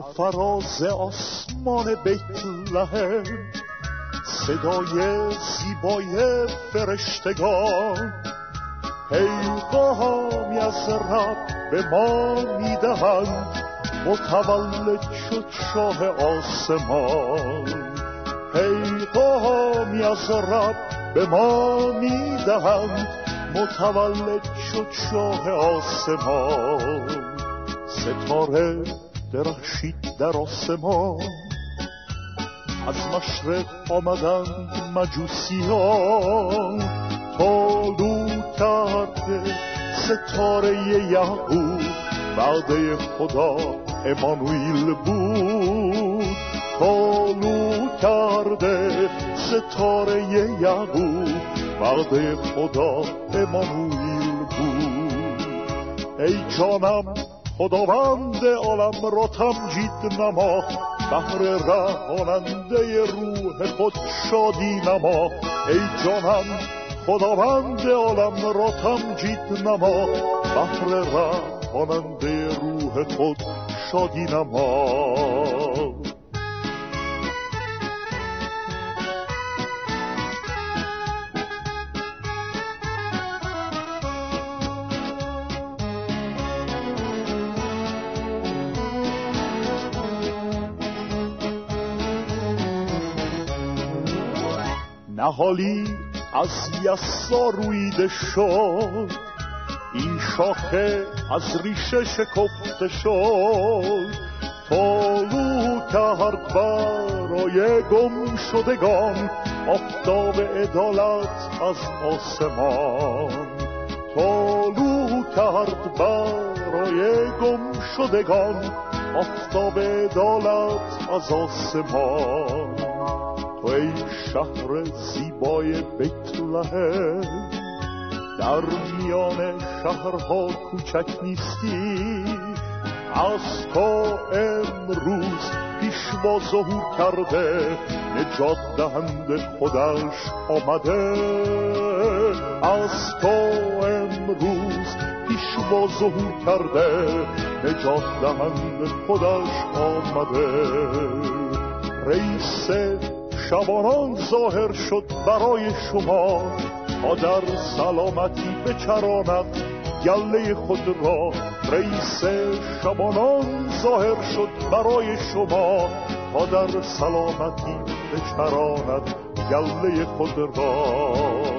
فراز آسمان بیت لحم صدای زیبای فرشتگان. پیغامی از رب به ما می‌دهند. متولد شد شاه آسمان. پیغامی از رب به ما می‌دهند. متولد شد شاه آسمان. ستاره درخشید در آسمان. از مشرق آمدند مجوسیان تالو کرده ستاره یعقوب بعد خدا امانویل بود. تالو کرده ستاره یعقوب بعد خدا امانویل بود. ای جانم خداوند عالم را تمجید نما. بهر رهاننده روح خود شادی نما. ای جانم خداوند عالم را تمجید نما. بهر رهاننده روح خود شادی نما. نهالی از یسا رویده شد. این شاخه از ریشه شکفته شد. تالو کرد برای گم شدگان آفتاب عدالت از آسمان. تالو کرد برای گم شدگان آفتاب عدالت از آسمان. ای شهر زیبای بیت لحم در میان شهرها کوچک نیستی. از تا امروز پیشوا ظهور کرده نجات دهنده خودش آمده. از تا امروز پیشوا ظهور کرده نجات دهنده خودش آمده. رئیس شبانان ظاهر شد برای شما تا در سلامتی بچراند گله خود را. رئیس شبانان ظاهر شد برای شما تا در سلامتی بچراند گله خود را.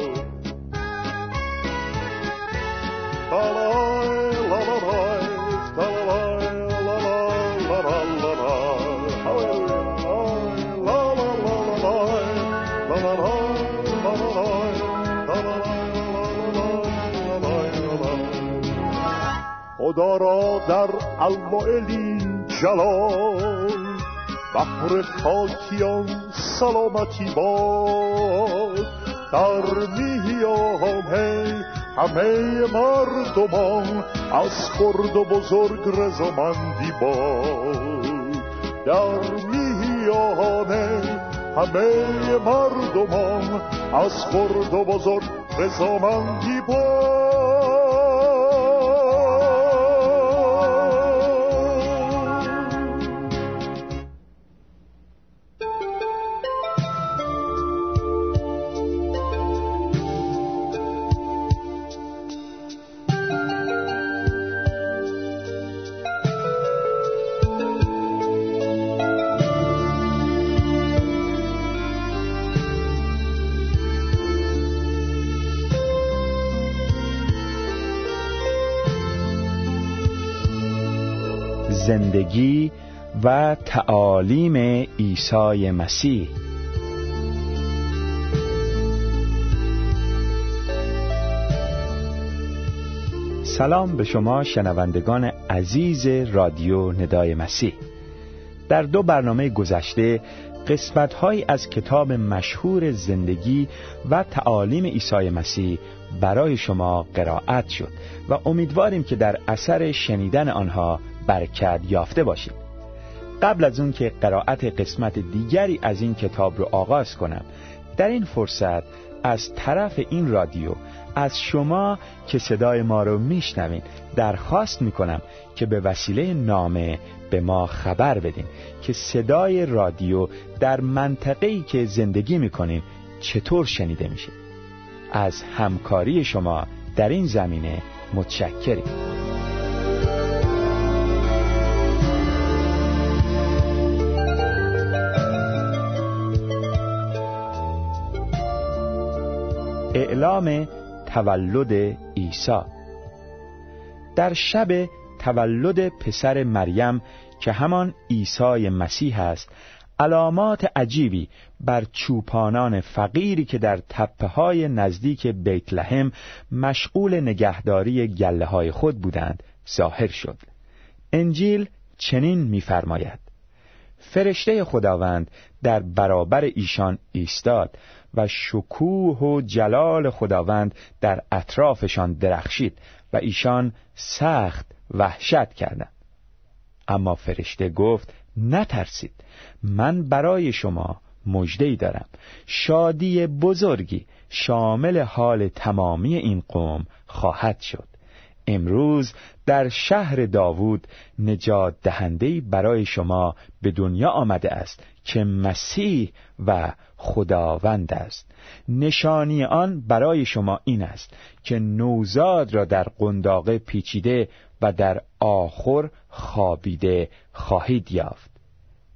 خدا را در المائلین جلال. بحر خاکیان سلامتی باد. در میامه همه مردمان از خرد و بزرگ رزمندی باد. در میانه همه مردمان از خرد و بزرگ رزمندی باد. زندگی و تعالیم عیسی مسیح. سلام به شما شنوندگان عزیز رادیو ندای مسیح. در دو برنامه گذشته قسمتهایی از کتاب مشهور زندگی و تعالیم عیسی مسیح برای شما قرائت شد و امیدواریم که در اثر شنیدن آنها برکت یافته باشید قبل از اون که قرائت قسمت دیگری از این کتاب رو آغاز کنم در این فرصت از طرف این رادیو از شما که صدای ما رو میشنوین درخواست می‌کنم که به وسیله نامه به ما خبر بدین که صدای رادیو در منطقه‌ای که زندگی می‌کنین چطور شنیده میشه. از همکاری شما در این زمینه متشکریم. اعلام تولد عیسی. در شب تولد پسر مریم که همان عیسی مسیح است علامات عجیبی بر چوپانان فقیری که در تپه های نزدیک بیت لحم مشغول نگهداری گله های خود بودند ظاهر شد. انجیل چنین می‌فرماید فرشته خداوند در برابر ایشان ایستاد و شکوه و جلال خداوند در اطرافشان درخشید و ایشان سخت وحشت کردند. اما فرشته گفت نترسید من برای شما مجدهی دارم. شادی بزرگی شامل حال تمامی این قوم خواهد شد. امروز در شهر داوود نجات دهندهی برای شما به دنیا آمده است که مسیح و خداوند است. نشانی آن برای شما این است که نوزاد را در قنداقه پیچیده و در آخر خوابیده خواهید یافت.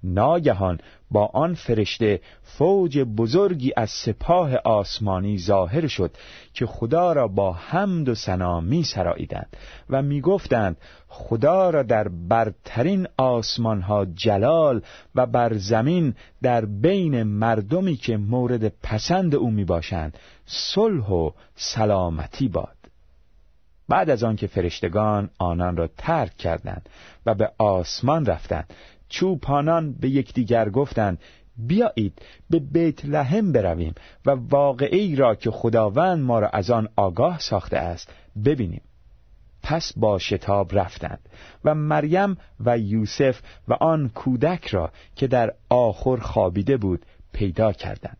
ناگهان با آن فرشته فوج بزرگی از سپاه آسمانی ظاهر شد که خدا را با حمد و سنا می سراییدند و می گفتند خدا را در برترین آسمانها جلال و بر زمین در بین مردمی که مورد پسند او می باشند صلح و سلامتی باد. بعد از آنکه فرشتگان آنان را ترک کردند و به آسمان رفتند چوپانان به یکدیگر گفتند بیایید به بیت لحم برویم و واقعی را که خداوند ما را از آن آگاه ساخته است ببینیم. پس با شتاب رفتند و مریم و یوسف و آن کودک را که در آخر خوابیده بود پیدا کردند.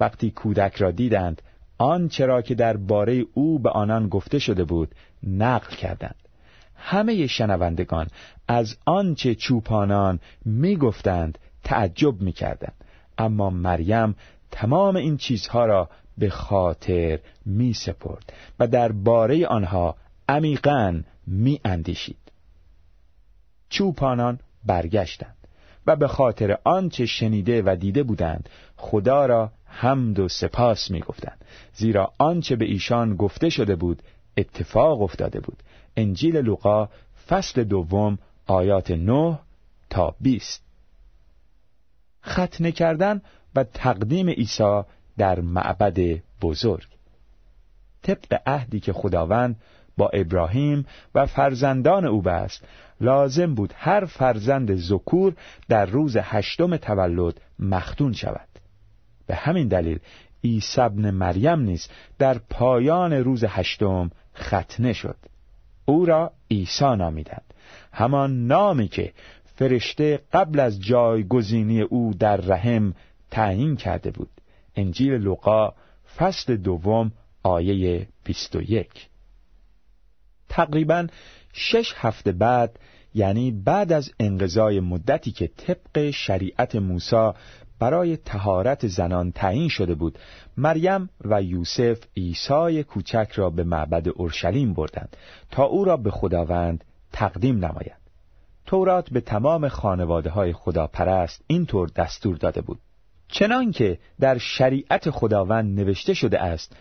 وقتی کودک را دیدند آنچه را که در باره او به آنان گفته شده بود نقل کردند. همه شنوندگان از آنچه چوپانان می‌گفتند تعجب می‌کردند اما مریم تمام این چیزها را به خاطر می سپرد و در باره آنها عمیقا می اندیشید. چوپانان برگشتند و به خاطر آنچه شنیده و دیده بودند خدا را حمد و سپاس می گفتند زیرا آنچه به ایشان گفته شده بود اتفاق افتاده بود انجیل لوقا فصل دوم آیات 9 تا 20 ختنه کردن و تقدیم عیسی در معبد بزرگ. طبق عهدی که خداوند با ابراهیم و فرزندان او بست لازم بود هر فرزند زکور در روز هشتم تولد مختون شود. به همین دلیل عیسی ابن مریم نیز در پایان روز هشتم ختنه شد. او را عیسی نامیدند. همان نامی که فرشته قبل از جایگزینی او در رحم تعیین کرده بود. انجیل لوقا فصل دوم آیه 21 تقریبا شش هفته بعد یعنی بعد از انقضای مدتی که طبق شریعت موسی برای تهارت زنان تعیین شده بود. مریم و یوسف عیسی کوچک را به معبد اورشلیم بردند تا او را به خداوند تقدیم نمایند تورات به تمام خانواده های خداپرست اینطور دستور داده بود. چنانکه در شریعت خداوند نوشته شده است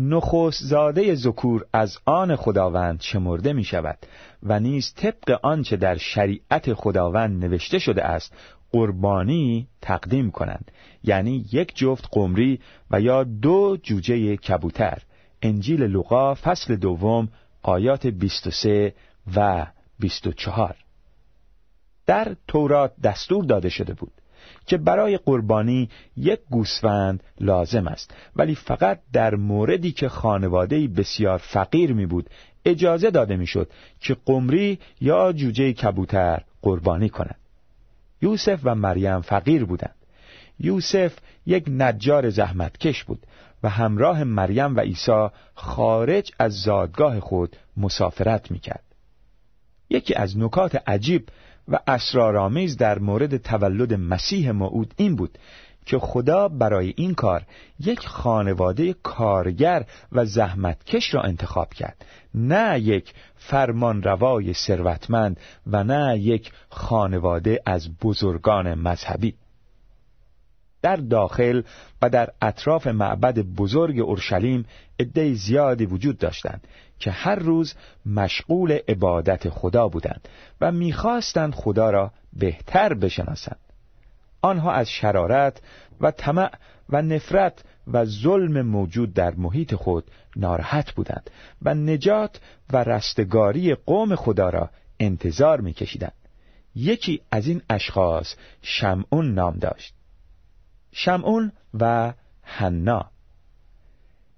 نخست زاده زکور از آن خداوند شمرده می شود و نیز طبق آنچه در شریعت خداوند نوشته شده است قربانی تقدیم کنند. یعنی یک جفت قمری و یا دو جوجه کبوتر. انجیل لوقا فصل دوم آیات 23 و 24 در تورات دستور داده شده بود که برای قربانی یک گوسفند لازم است. ولی فقط در موردی که خانواده بسیار فقیر می بود اجازه داده می‌شد که قمری یا جوجه کبوتر قربانی کنند یوسف و مریم فقیر بودند یوسف یک نجار زحمتکش بود و همراه مریم و عیسی خارج از زادگاه خود مسافرت می‌کرد. یکی از نکات عجیب و اسرارآمیز در مورد تولد مسیح موعود این بود که خدا برای این کار یک خانواده کارگر و زحمتکش را انتخاب کرد. نه یک فرمان روای ثروتمند و نه یک خانواده از بزرگان مذهبی. در داخل و در اطراف معبد بزرگ اورشلیم عده زیادی وجود داشتند که هر روز مشغول عبادت خدا بودند و می‌خواستند خدا را بهتر بشناسند. آنها از شرارت و طمع و نفرت و ظلم موجود در محیط خود ناراحت بودند و نجات و رستگاری قوم خدا را انتظار میکشیدند. یکی از این اشخاص شمعون نام داشت. شمعون و حنا.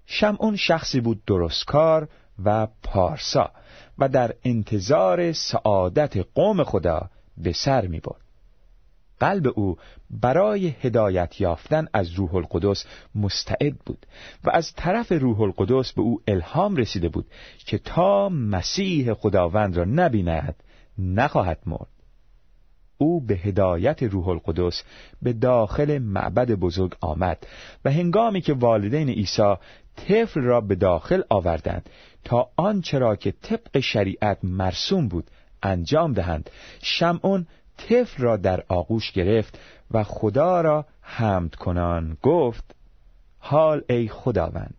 شمعون شخصی بود درستکار و پارسا و در انتظار سعادت قوم خدا به سر می برد. قلب او برای هدایت یافتن از روح القدس مستعد بود و از طرف روح القدس به او الهام رسیده بود که تا مسیح خداوند را نبیند نخواهد مرد. او به هدایت روح القدس به داخل معبد بزرگ آمد و هنگامی که والدین عیسی طفل را به داخل آوردند تا آنچه را که طبق شریعت مرسوم بود انجام دهند شمعون طفل را در آغوش گرفت و خدا را حمد کنان گفت حال ای خداوند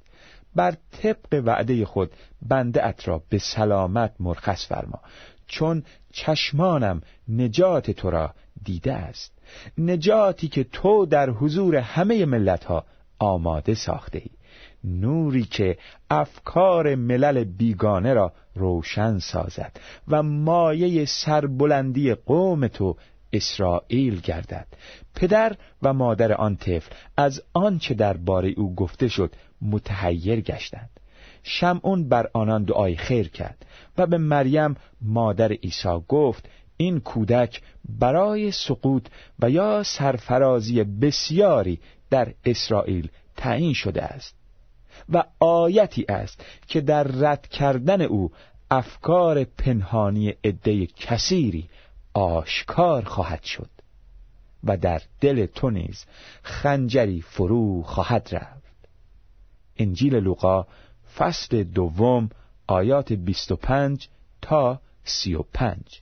بر طبق وعده خود بنده ات را به سلامت مرخص فرما چون چشمانم نجات تو را دیده است. نجاتی که تو در حضور همه ملت ها آماده ساخته ای. نوری که افکار ملل بیگانه را روشن سازد و مایه سربلندی قوم تو اسرائیل گردد. پدر و مادر آن طفل از آنچه درباره او گفته شد متحیر گشتند. شمعون بر آنان دعای خیر کرد و به مریم مادر عیسی گفت این کودک برای سقوط و یا سرفرازی بسیاری در اسرائیل تعیین شده است. و آیتی است که در رد کردن او افکار پنهانی عده کثیری آشکار خواهد شد و در دل تو نیز خنجری فرو خواهد رفت. انجیل لوقا فصل دوم آیات 25 تا 35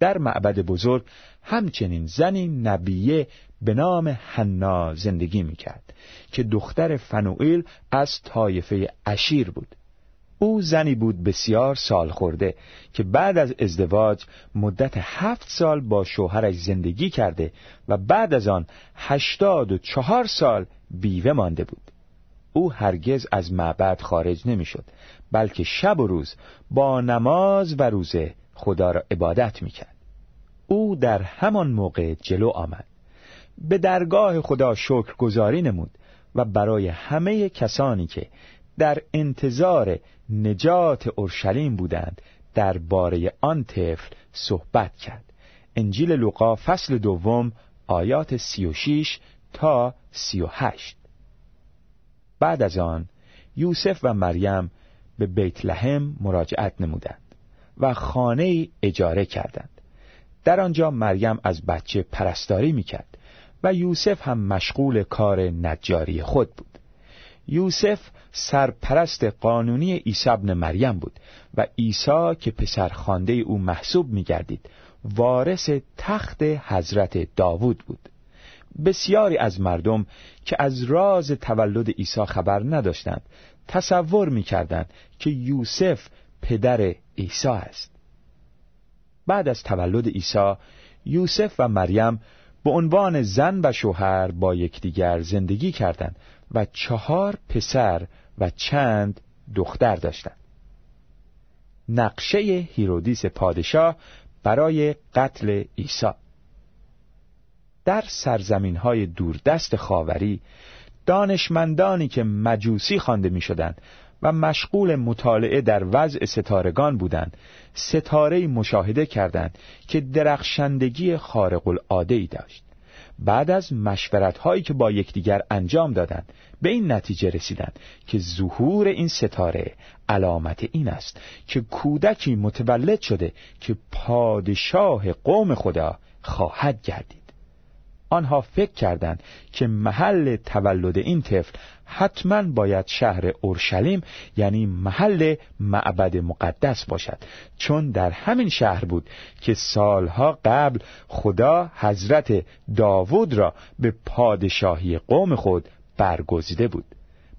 در معبد بزرگ همچنین زنی نبیه به نام حنا زندگی می‌کرد که دختر فنوئیل از طایفه اشیر بود. او زنی بود بسیار سال خورده که بعد از ازدواج مدت هفت سال با شوهرش زندگی کرده و بعد از آن هشتاد و چهار سال بیوه مانده بود. او هرگز از معبد خارج نمی‌شد بلکه شب و روز با نماز و روزه خدا را عبادت می‌کرد. او در همان موقع جلو آمد. به درگاه خدا شکر گذاری نمود و برای همه کسانی که در انتظار نجات اورشلیم بودند درباره آن طفل صحبت کرد. انجیل لوقا فصل دوم آیات سی و شیش تا سی و هشت. بعد از آن یوسف و مریم به بیت لحم مراجعت نمودند و خانه اجاره کردند. در آنجا مریم از بچه پرستاری می‌کرد و یوسف هم مشغول کار نجاری خود بود. یوسف سرپرست قانونی عیسی ابن مریم بود و عیسی که پسر خانده او محسوب میگردید وارث تخت حضرت داوود بود. بسیاری از مردم که از راز تولد عیسی خبر نداشتند تصور می‌کردند که یوسف پدر عیسی است. بعد از تولد عیسی یوسف و مریم به عنوان زن و شوهر با یکدیگر زندگی کردند و چهار پسر و چند دختر داشتند. نقشه هیرودیس پادشاه برای قتل عیسی. در سرزمین های دوردست خاوری دانشمندانی که مجوسی خوانده می شدند و مشغول مطالعه در وضع ستارگان بودند. ستاره مشاهده کردند که درخشندگی خارق العاده ای داشت. بعد از مشورت هایی که با یکدیگر انجام دادند به این نتیجه رسیدند که ظهور این ستاره علامت این است که کودکی متولد شده که پادشاه قوم خدا خواهد گردید. آنها فکر کردند که محل تولد این طفل حتما باید شهر اورشلیم یعنی محل معبد مقدس باشد. چون در همین شهر بود که سالها قبل خدا حضرت داوود را به پادشاهی قوم خود برگزیده بود.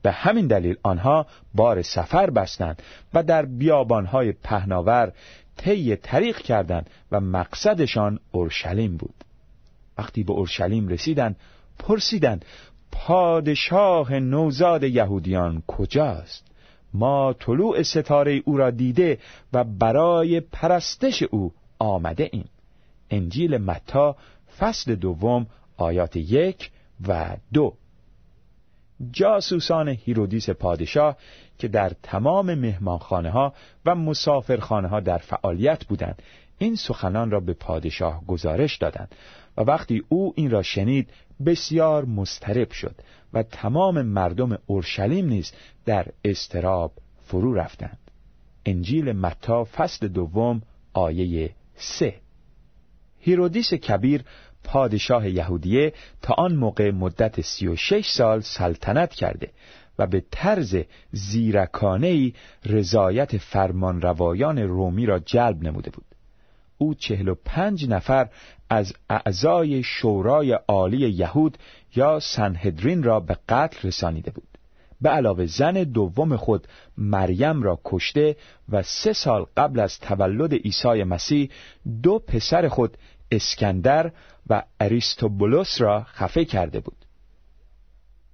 به همین دلیل آنها بار سفر بستند و در بیابانهای پهناور طی طریق کردند و مقصدشان اورشلیم بود. وقتی به اورشلیم رسیدند پرسیدند پادشاه نوزاد یهودیان کجاست؟ ما طلوع ستاره او را دیده و برای پرستش او آمده ایم. انجیل متی فصل دوم آیات یک و دو. جاسوسان هیرودیس پادشاه که در تمام مهمانخانه ها و مسافرخانه ها در فعالیت بودند این سخنان را به پادشاه گزارش دادند. و وقتی او این را شنید بسیار مضطرب شد و تمام مردم اورشلیم نیز در اضطراب فرو رفتند. انجیل متی فصل دوم آیه سه. هیرودیس کبیر پادشاه یهودیه تا آن موقع مدت سی و شش سال سلطنت کرده و به طرز زیرکانه‌ای رضایت فرمانروایان رومی را جلب نموده بود. او چهل و پنج نفر از اعضای شورای عالی یهود یا سنهدرین را به قتل رسانیده بود. به علاوه زن دوم خود مریم را کشته و سه سال قبل از تولد عیسی مسیح دو پسر خود اسکندر و اریستوبولوس را خفه کرده بود.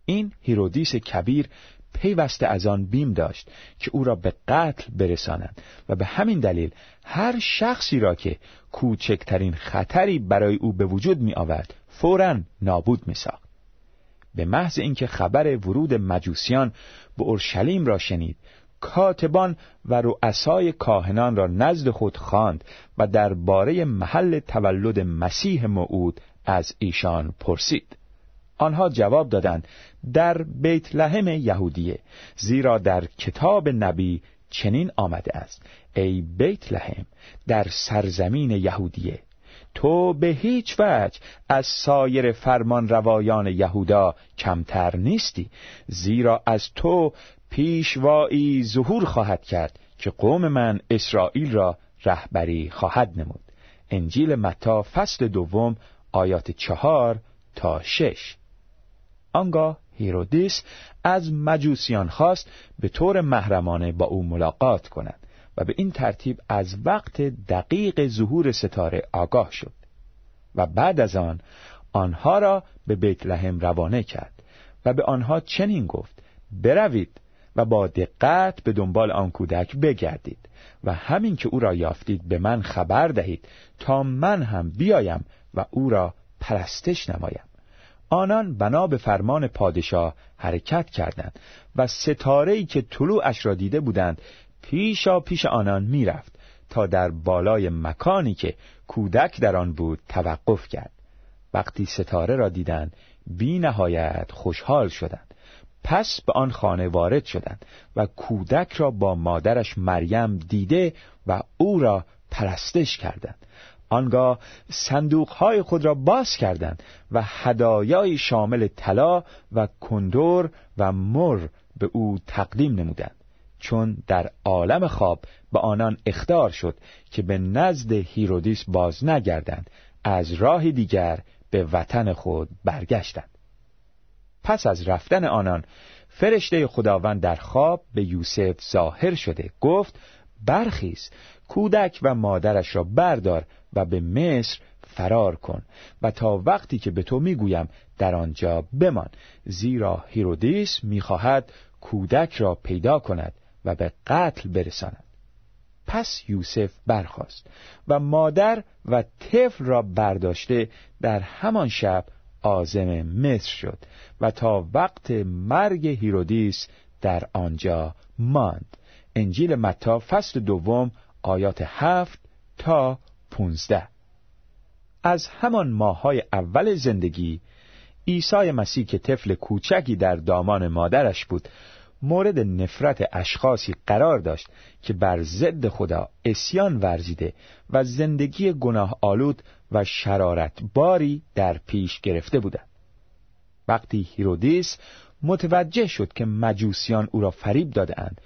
این هیرودیس کبیر پیوسته از آن بیم داشت که او را به قتل برسانند و به همین دلیل هر شخصی را که کوچکترین خطری برای او به وجود می آورد فورا نابود می ساخت. به محض اینکه خبر ورود مجوسیان به اورشلیم را شنید کاتبان و رؤسای کاهنان را نزد خود خواند و درباره محل تولد مسیح موعود از ایشان پرسید آنها جواب دادند در بیت لحم یهودیه زیرا در کتاب نبی چنین آمده است ای بیت لحم در سرزمین یهودیه تو به هیچ وجه از سایر فرمانروایان یهودا کمتر نیستی زیرا از تو پیشوایی ظهور خواهد کرد که قوم من اسرائیل را رهبری خواهد نمود. انجیل متی فصل دوم آیات چهار تا شش. آنگاه هیرودیس از مجوسیان خواست به طور محرمانه با او ملاقات کند و به این ترتیب از وقت دقیق ظهور ستاره آگاه شد و بعد از آن آنها را به بیت لحم روانه کرد و به آنها چنین گفت بروید و با دقت به دنبال آن کودک بگردید و همین که او را یافتید به من خبر دهید تا من هم بیایم و او را پرستش نمایم. آنان بنا به فرمان پادشاه حرکت کردند و ستاره‌ای که طلوعش را دیده بودند پیشا پیش آنان می‌رفت تا در بالای مکانی که کودک در آن بود توقف کرد. وقتی ستاره را دیدند بی نهایت خوشحال شدند. پس به آن خانه وارد شدند و کودک را با مادرش مریم دیده و او را پرستش کردند. آنگاه صندوقهای خود را باز کردند و هدایای شامل طلا و کندور و مر به او تقدیم نمودند چون در عالم خواب به آنان اختار شد که به نزد هیرودیس باز نگردند از راه دیگر به وطن خود برگشتند. پس از رفتن آنان فرشته خداوند در خواب به یوسف ظاهر شده گفت برخیز کودک و مادرش را بردار و به مصر فرار کن و تا وقتی که به تو می‌گویم در آنجا بمان. زیرا هیرودیس می‌خواهد کودک را پیدا کند و به قتل برساند. پس یوسف برخاست و مادر و طفل را برداشته در همان شب عازم مصر شد و تا وقت مرگ هیرودیس در آنجا ماند. انجیل متی فصل دوم آیات هفت تا پونزده از همان ماهای اول زندگی عیسی مسیح که طفل کوچکی در دامان مادرش بود مورد نفرت اشخاصی قرار داشت که بر ضد خدا عصیان ورزیده و زندگی گناه آلود و شرارت باری در پیش گرفته بودند. وقتی هیرودیس متوجه شد که مجوسیان او را فریب دادهاند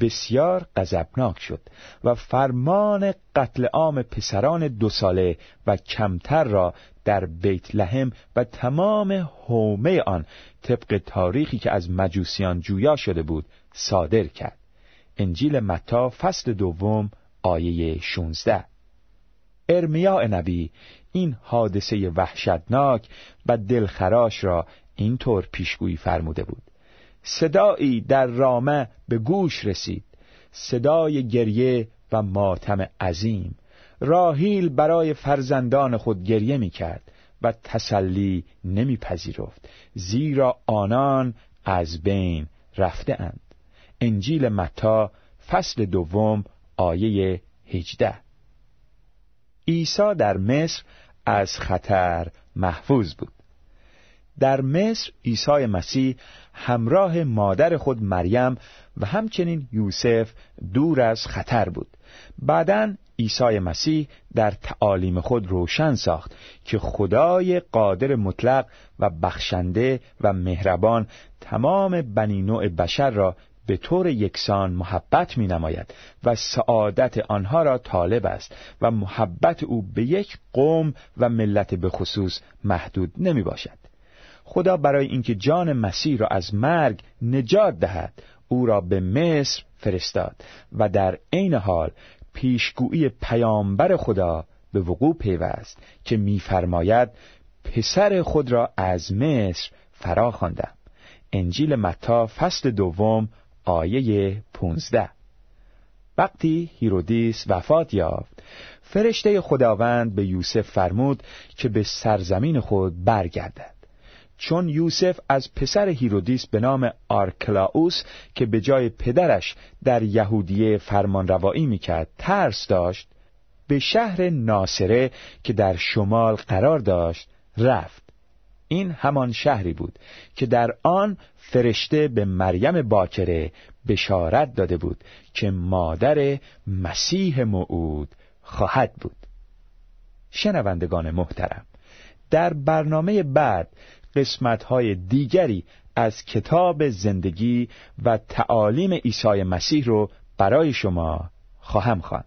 بسیار غضبناک شد و فرمان قتل عام پسران دو ساله و کمتر را در بیت لحم و تمام حومه آن طبق تاریخی که از مجوسیان جویا شده بود صادر کرد. انجیل متا فصل دوم آیه 16 ارمیا نبی این حادثه وحشتناک و دلخراش را اینطور پیشگویی فرموده بود. صدایی در رامه به گوش رسید. صدای گریه و ماتم عظیم. راهیل برای فرزندان خود گریه می کرد و تسلی نمی پذیرفت زیرا آنان از بین رفته اند انجیل متا فصل دوم آیه هجده. عیسی در مصر از خطر محفوظ بود. در مصر عیسی مسیح همراه مادر خود مریم و همچنین یوسف دور از خطر بود. بعدا عیسی مسیح در تعالیم خود روشن ساخت که خدای قادر مطلق و بخشنده و مهربان تمام بنی نوع بشر را به طور یکسان محبت می نماید و سعادت آنها را طالب است و محبت او به یک قوم و ملت به خصوص محدود نمی باشد خدا برای اینکه جان مسیح را از مرگ نجات دهد او را به مصر فرستاد و در عین حال پیشگویی پیامبر خدا به وقوع پیوست که میفرماید پسر خود را از مصر فرا خواندم انجیل متی فصل دوم آیه 15 وقتی هیرودیس وفات یافت فرشته خداوند به یوسف فرمود که به سرزمین خود برگردد. چون یوسف از پسر هیرودیس به نام آرکلاوس که به جای پدرش در یهودیه فرمان روایی می‌کرد ترس داشت به شهر ناصره که در شمال قرار داشت رفت. این همان شهری بود که در آن فرشته به مریم باکره بشارت داده بود که مادر مسیح موعود خواهد بود. شنوندگان محترم در برنامه بعد قسمتهای دیگری از کتاب زندگی و تعالیم عیسی مسیح رو برای شما خواهم خواند.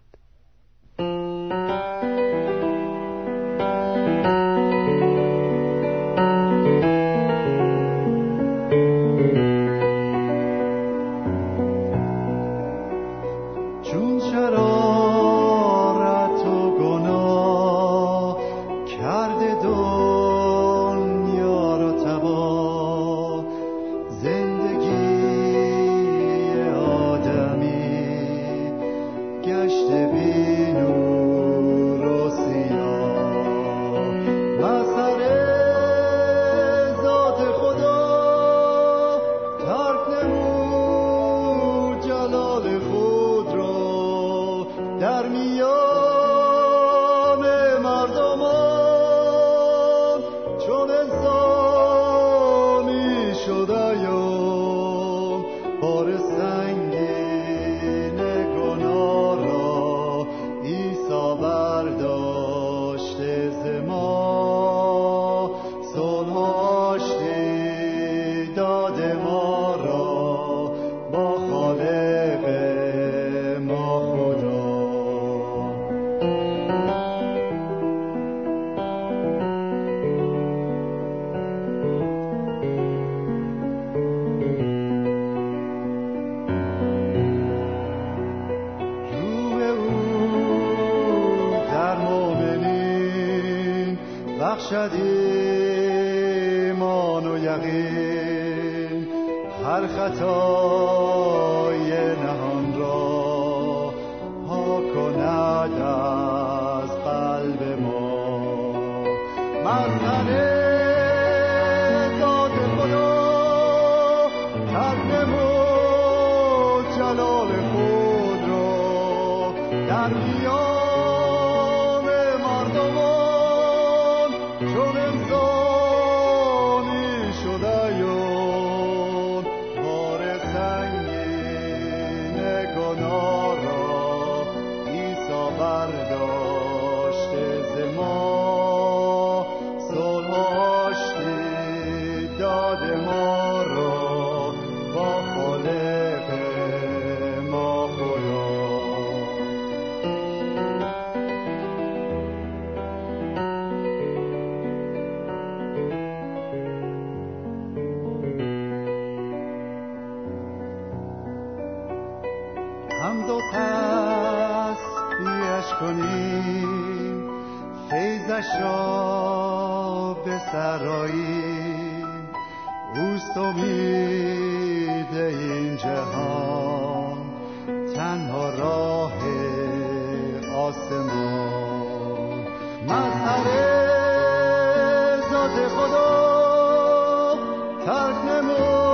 بخشد ایمان و یقین هر خطای نهان را ها کند از برداشته